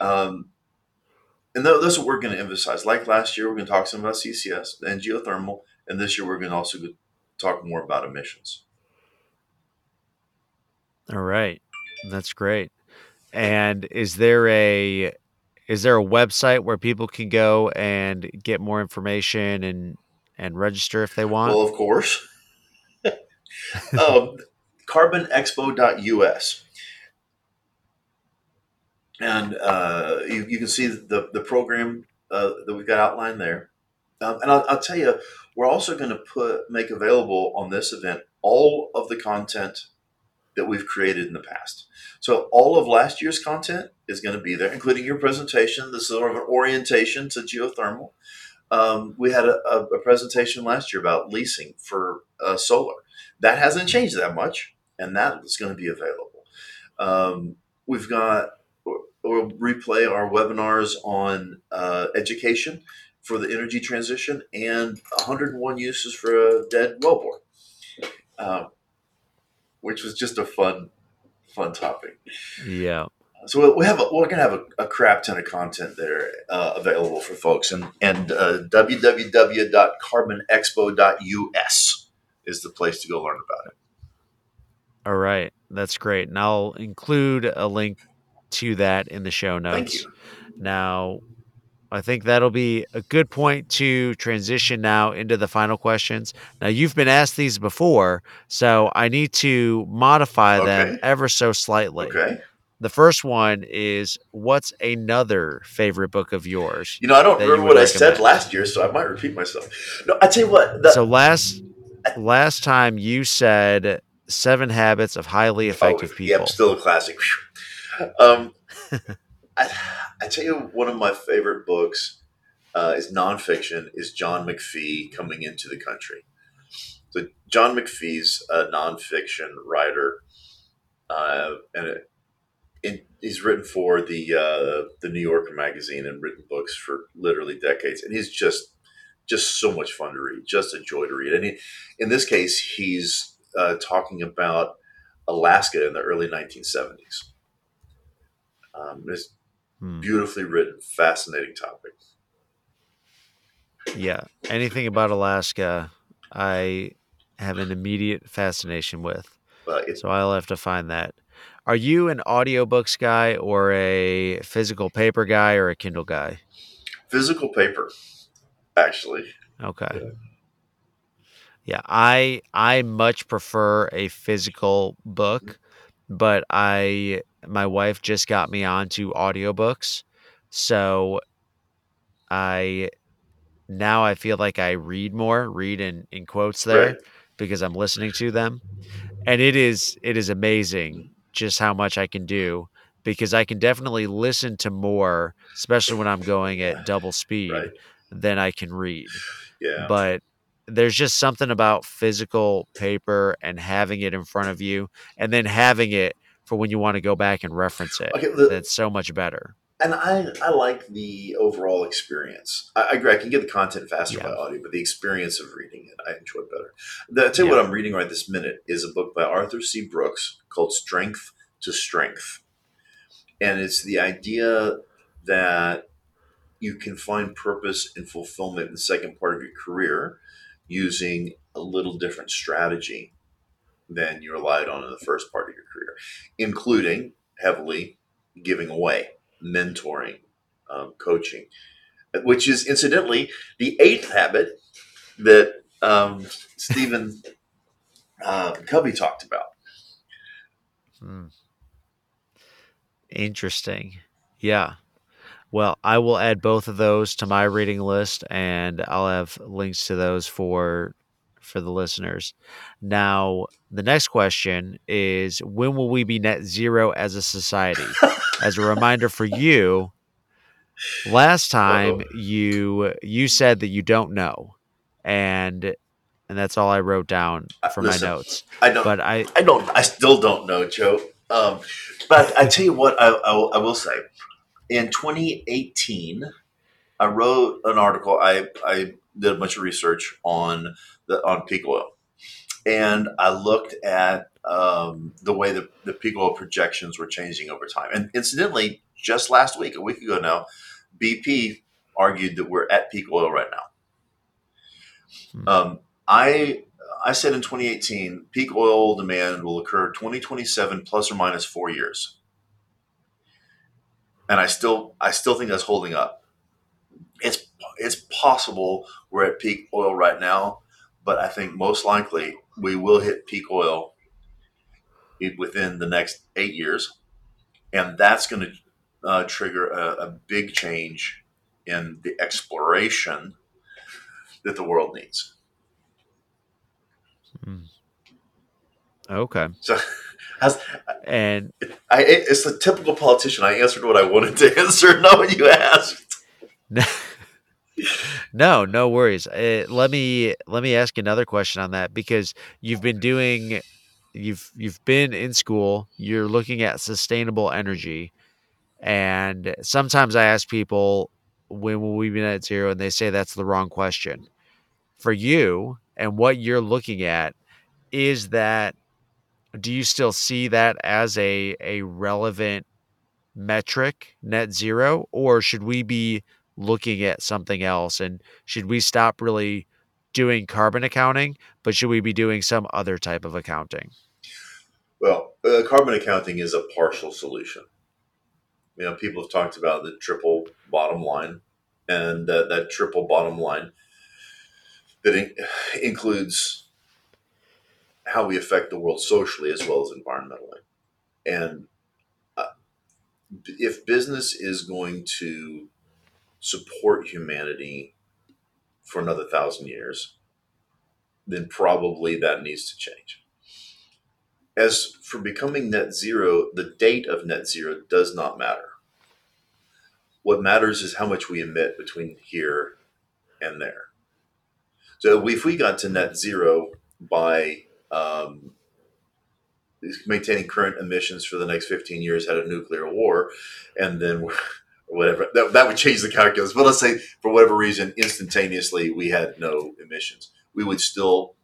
Um, and that's what we're going to emphasize. Like last year, we're going to talk some about CCS and geothermal, and this year we're going to also talk more about emissions. All right. That's great. And is there a is there a website where people can go and get more information and and register if they want? Well, of course. um, carbonexpo.us. And uh, you, you can see the, the program uh, that we've got outlined there. Um, and I'll, I'll tell you, we're also going to put make available on this event all of the content that we've created in the past. So all of last year's content is going to be there, including your presentation. This is sort of an orientation to geothermal. Um, we had a, a, presentation last year about leasing for uh, solar. That hasn't changed that much, and that is going to be available. Um, we've got we'll replay our webinars on uh, education for the energy transition and 101 uses for a dead wellbore, uh, which was just a fun, fun topic. yeah. So we have a, we're gonna have a, a crap ton of content there uh, available for folks, and and uh, www.carbonexpo.us is the place to go learn about it. All right. That's great. And I'll include a link to that in the show notes. Thank you. Now, I think that'll be a good point to transition now into the final questions. Now, you've been asked these before, so I need to modify them ever so slightly. Okay. The first one is what's another favorite book of yours? You know, I don't remember what I said last year, so I might repeat myself. No, I tell you what. The, so last last time you said Seven Habits of Highly oh, Effective oh, People. Yep, still a classic. Phew. Um, I, I tell you, one of my favorite books uh, is nonfiction. Is John McPhee coming into the country? So John McPhee's a nonfiction writer, uh, and it, it, he's written for the uh, the New Yorker magazine and written books for literally decades. And he's just just so much fun to read, just a joy to read. And he, in this case, he's uh, talking about Alaska in the early 1970s. Um, it's hmm. beautifully written, fascinating topic. Yeah, anything about Alaska, I have an immediate fascination with. Uh, so I'll have to find that. Are you an audiobooks guy or a physical paper guy or a Kindle guy? Physical paper, actually. Okay. Yeah. yeah, I I much prefer a physical book, but I my wife just got me onto audiobooks. So I now I feel like I read more, read in, in quotes there right. because I'm listening to them. And it is it is amazing just how much I can do because I can definitely listen to more, especially when I'm going at double speed, right. than I can read. Yeah. But there's just something about physical paper and having it in front of you and then having it for when you want to go back and reference it. Okay, the, that's so much better. And I, I like the overall experience. I, I agree. I can get the content faster yeah. by audio, but the experience of reading it, I enjoy better. The, I tell you yeah. what I'm reading right this minute is a book by Arthur C. Brooks called Strength to Strength. And it's the idea that you can find purpose and fulfillment in the second part of your career using a little different strategy than you relied on in the first part of your career, including heavily giving away, mentoring, um, coaching, which is incidentally the eighth habit that um, Stephen uh, Covey talked about. Hmm. Interesting. Yeah. Well, I will add both of those to my reading list and I'll have links to those for for the listeners. Now, the next question is when will we be net zero as a society? as a reminder for you, last time Uh-oh. you you said that you don't know. And and that's all I wrote down uh, for Listen, my notes. I don't but I I don't I still don't know, Joe. Um, but I tell you what, I, I, I will say in 2018, I wrote an article. I, I did a bunch of research on the on peak oil, and I looked at um, the way the, the peak oil projections were changing over time. And incidentally, just last week, a week ago now, BP argued that we're at peak oil right now. Hmm. Um, I I said in 2018, peak oil demand will occur 2027 plus or minus four years and I still I still think that's holding up. It's it's possible we're at peak oil right now, but I think most likely we will hit peak oil within the next eight years, and that's going to uh, trigger a, a big change in the exploration that the world needs. Hmm. Okay. So and I, it's the typical politician. I answered what I wanted to answer, not what you asked. no, no worries. Uh, let me let me ask another question on that because you've been doing, you've you've been in school. You're looking at sustainable energy, and sometimes I ask people, "When will we be net zero, and they say that's the wrong question. For you and what you're looking at, is that do you still see that as a a relevant metric net zero? Or should we be looking at something else? And should we stop really doing carbon accounting but should we be doing some other type of accounting? Well uh, carbon accounting is a partial solution. You know people have talked about the triple bottom line and uh, that triple bottom line that in- includes how we affect the world socially as well as environmentally. And uh, if business is going to support humanity for another thousand years, then probably that needs to change. As for becoming net zero, the date of net zero does not matter. What matters is how much we emit between here and there. So if we got to net zero by um, maintaining current emissions for the next 15 years had a nuclear war, and then whatever. That, that would change the calculus. But let's say for whatever reason, instantaneously we had no emissions, we would still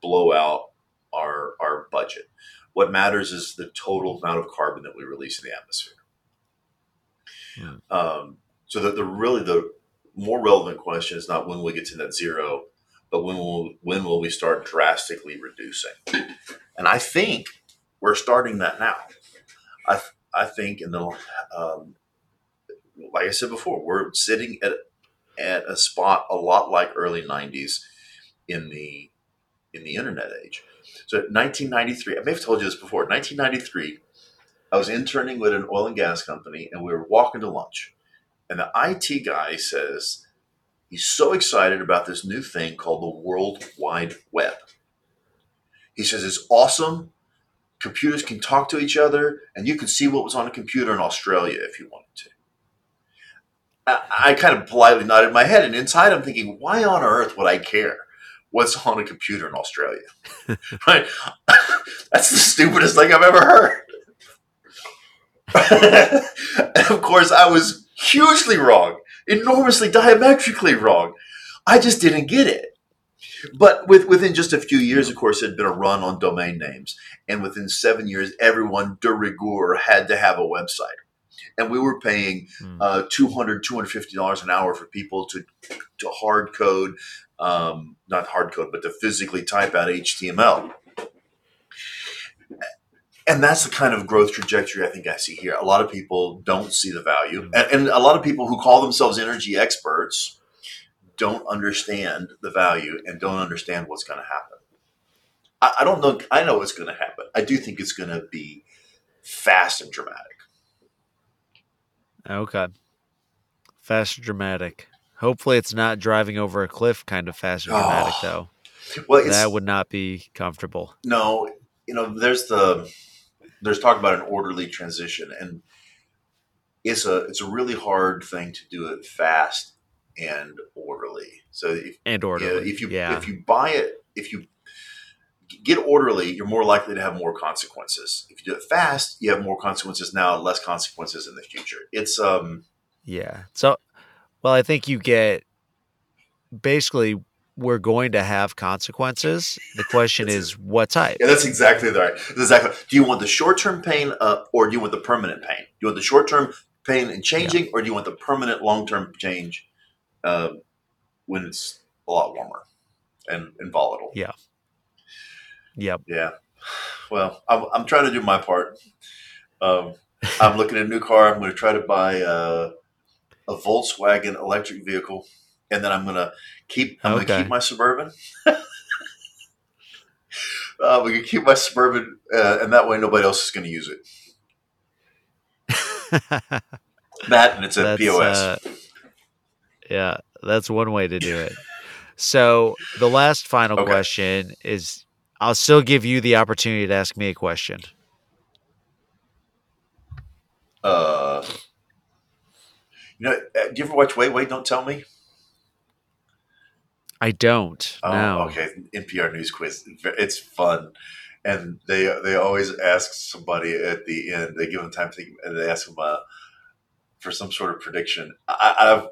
blow out our our budget. What matters is the total amount of carbon that we release in the atmosphere. Hmm. Um, so that the really the more relevant question is not when we get to net zero, but when will when will we start drastically reducing? And I think we're starting that now. I I think in the um, like I said before, we're sitting at at a spot a lot like early '90s in the in the internet age. So 1993, I may have told you this before. 1993, I was interning with an oil and gas company, and we were walking to lunch, and the IT guy says he's so excited about this new thing called the World Wide Web. He says it's awesome. Computers can talk to each other, and you can see what was on a computer in Australia if you wanted to. I, I kind of politely nodded my head, and inside I'm thinking, why on earth would I care? what's on a computer in Australia. right? That's the stupidest thing I've ever heard. and of course, I was hugely wrong, enormously diametrically wrong. I just didn't get it. But with, within just a few years, of course, it had been a run on domain names. And within seven years, everyone de rigueur had to have a website. And we were paying Hmm. uh, $200, $250 an hour for people to, to hard code um, not hard code, but to physically type out HTML. And that's the kind of growth trajectory I think I see here. A lot of people don't see the value, mm-hmm. and, and a lot of people who call themselves energy experts don't understand the value and don't understand what's going to happen. I, I don't know. I know what's going to happen. I do think it's going to be fast and dramatic. Okay. Fast and dramatic. Hopefully, it's not driving over a cliff kind of fast and dramatic, Oh, though. Well, That would not be comfortable. No, you know, there's the there's talk about an orderly transition, and it's a it's a really hard thing to do it fast and orderly. So if And yeah, orderly. if you yeah. if you buy it, if you get orderly, you're more likely to have more consequences. If you do it fast, you have more consequences now, less consequences in the future. It's um Yeah. So, well, I think you get basically we're going to have consequences. The question is what type? Yeah, that's exactly right. That's exactly. Do you want the short term pain, uh, or do you want the permanent pain? Do you want the short term pain and changing, or do you want the permanent long term change uh, when it's a lot warmer and, and volatile? Yeah. Yep. Yeah. Well, I'm, I'm trying to do my part. Um, I'm looking at a new car. I'm going to try to buy a, a Volkswagen electric vehicle, and then I'm going to keep. I'm going to keep my suburban. uh, we can keep my suburban, uh, and that way nobody else is going to use it. That and it's a That's, POS. uh, yeah, that's one way to do it. So the last final Okay. question is I'll still give you the opportunity to ask me a question. Uh, you know, uh, do you ever watch Wait Wait Don't Tell Me? I don't. Oh, no. okay. NPR News Quiz. It's fun, and they they always ask somebody at the end. They give them time to think, and they ask them uh, for some sort of prediction. I, I've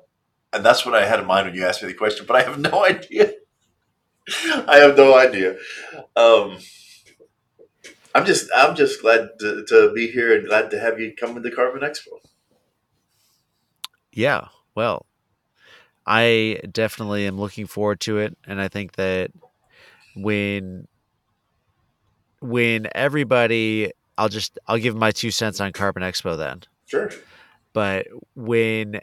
and that's what I had in mind when you asked me the question, but I have no idea. I have no idea. Um, I'm just I'm just glad to, to be here and glad to have you come to Carbon Expo. Yeah. Well, I definitely am looking forward to it and I think that when when everybody I'll just I'll give my two cents on Carbon Expo then. Sure. But when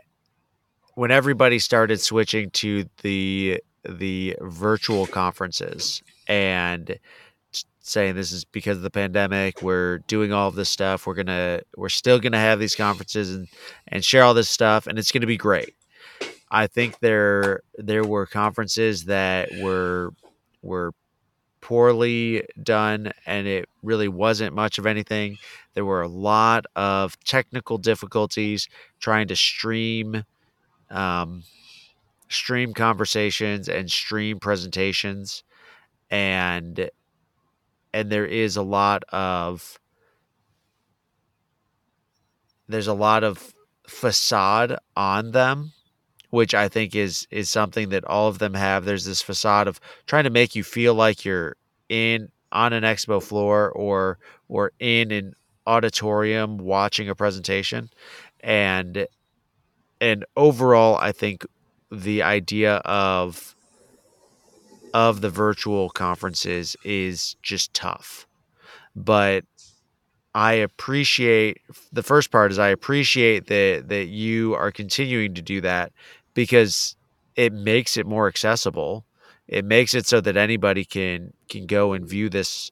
when everybody started switching to the the virtual conferences and saying this is because of the pandemic we're doing all of this stuff we're gonna we're still gonna have these conferences and and share all this stuff and it's gonna be great i think there there were conferences that were were poorly done and it really wasn't much of anything. There were a lot of technical difficulties trying to stream um, stream conversations and stream presentations and and there is a lot of there's a lot of facade on them which I think is is something that all of them have. There's this facade of trying to make you feel like you're in on an expo floor or or in an auditorium watching a presentation and and overall I think the idea of of the virtual conferences is just tough. But I appreciate the first part is I appreciate that that you are continuing to do that because it makes it more accessible. It makes it so that anybody can can go and view this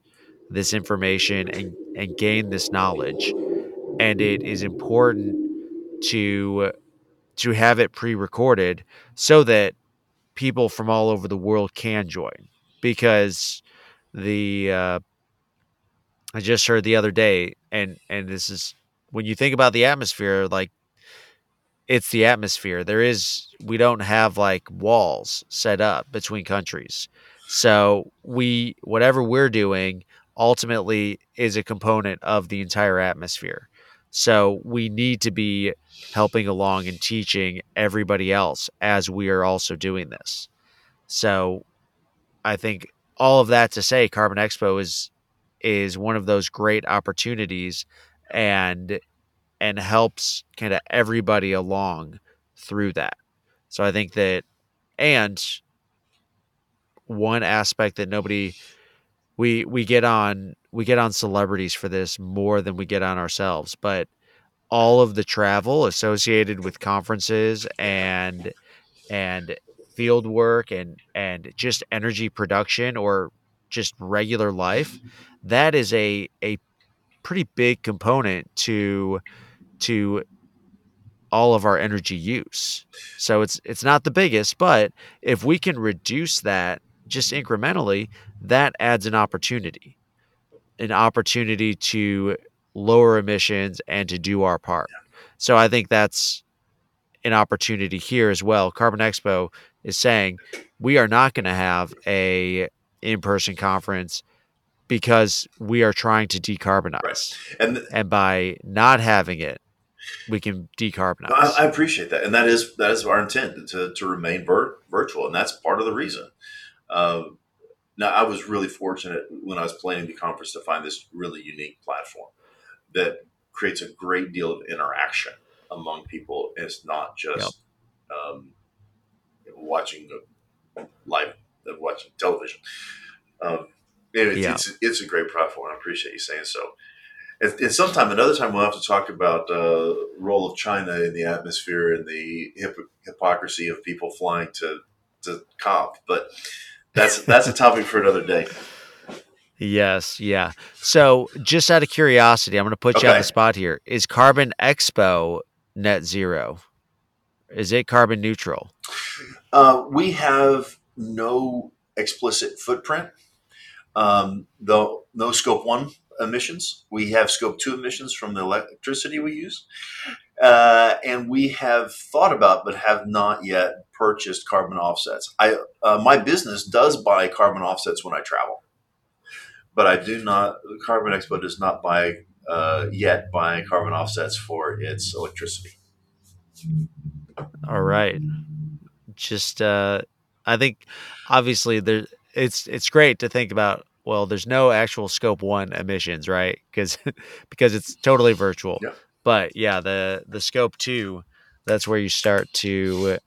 this information and and gain this knowledge. And it is important to to have it pre-recorded so that people from all over the world can join because the uh, I just heard the other day and and this is when you think about the atmosphere like it's the atmosphere. There is we don't have like walls set up between countries. So we whatever we're doing ultimately is a component of the entire atmosphere. So we need to be helping along and teaching everybody else as we are also doing this. So I think all of that to say Carbon Expo is is one of those great opportunities and and helps kind of everybody along through that. So I think that, and one aspect that nobody we we get on we get on celebrities for this more than we get on ourselves, but all of the travel associated with conferences and and field work and and just energy production or just regular life that is a a pretty big component to to all of our energy use. So it's it's not the biggest, but if we can reduce that just incrementally, that adds an opportunity. An opportunity to lower emissions and to do our part. So I think that's an opportunity here as well. Carbon Expo is saying we are not going to have a in-person conference because we are trying to decarbonize. Right. And, th- and by not having it, we can decarbonize. I, I, appreciate that, and that is that is our intent to, to remain vir- virtual, and that's part of the reason. Uh, now, I was really fortunate when I was planning the conference to find this really unique platform that creates a great deal of interaction among people. And it's not just yep. um, watching live, watching television. Um, it, yeah. it's, it's a great platform. I appreciate you saying so and, and sometime another time we'll have to talk about uh, role of China in the atmosphere and the hip- hypocrisy of people flying to to COP. But that's that's a topic for another day. Yes, yeah. So, just out of curiosity, I'm going to put okay. you on the spot here. Is Carbon Expo net zero? Is it carbon neutral? Uh, we have no explicit footprint. Um, though no scope one emissions. We have scope two emissions from the electricity we use. Uh, and we have thought about but have not yet purchased carbon offsets. I uh, my business does buy carbon offsets when I travel, but I do not. Carbon Expo does not buy uh, yet buy carbon offsets for its electricity. All right, just uh, I think obviously there it's it's great to think about well, there's no actual scope one emissions, right? Because because it's totally virtual. Yeah. But yeah, the the scope two, that's where you start to.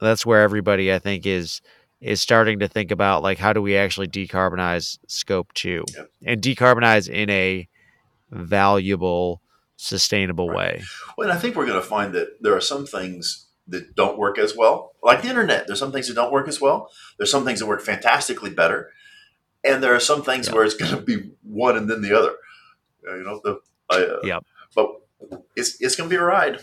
That's where everybody, I think, is is starting to think about like how do we actually decarbonize scope two and decarbonize in a valuable, sustainable right. way. Well, and I think we're going to find that there are some things that don't work as well, like the internet. There's some things that don't work as well. There's some things that work fantastically better and there are some things yeah. where it's going to be one and then the other. You know, the I, uh, yeah, but it's it's going to be a ride.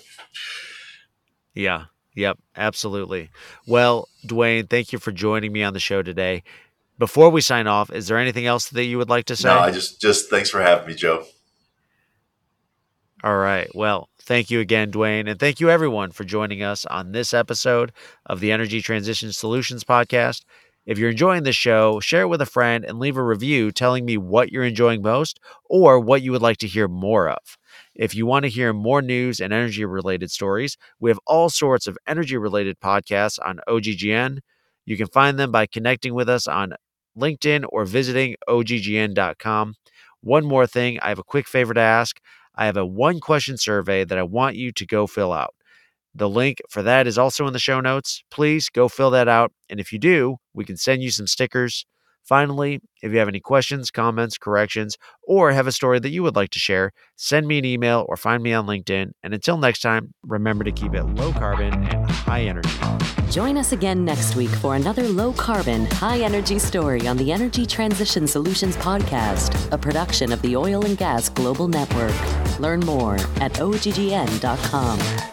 Yeah. Yep. Absolutely. Well, Dwayne, thank you for joining me on the show today. Before we sign off, is there anything else that you would like to say? No, I just just thanks for having me, Joe. All right. Well, thank you again, Dwayne, and thank you everyone for joining us on this episode of the Energy Transition Solutions podcast. If you're enjoying the show, share it with a friend and leave a review telling me what you're enjoying most or what you would like to hear more of. If you want to hear more news and energy related stories, we have all sorts of energy related podcasts on OGGN. You can find them by connecting with us on LinkedIn or visiting oggn.com. One more thing, I have a quick favor to ask. I have a one question survey that I want you to go fill out. The link for that is also in the show notes. Please go fill that out. And if you do, we can send you some stickers. Finally, if you have any questions, comments, corrections, or have a story that you would like to share, send me an email or find me on LinkedIn. And until next time, remember to keep it low carbon and high energy. Join us again next week for another low carbon, high energy story on the Energy Transition Solutions Podcast, a production of the Oil and Gas Global Network. Learn more at oggn.com.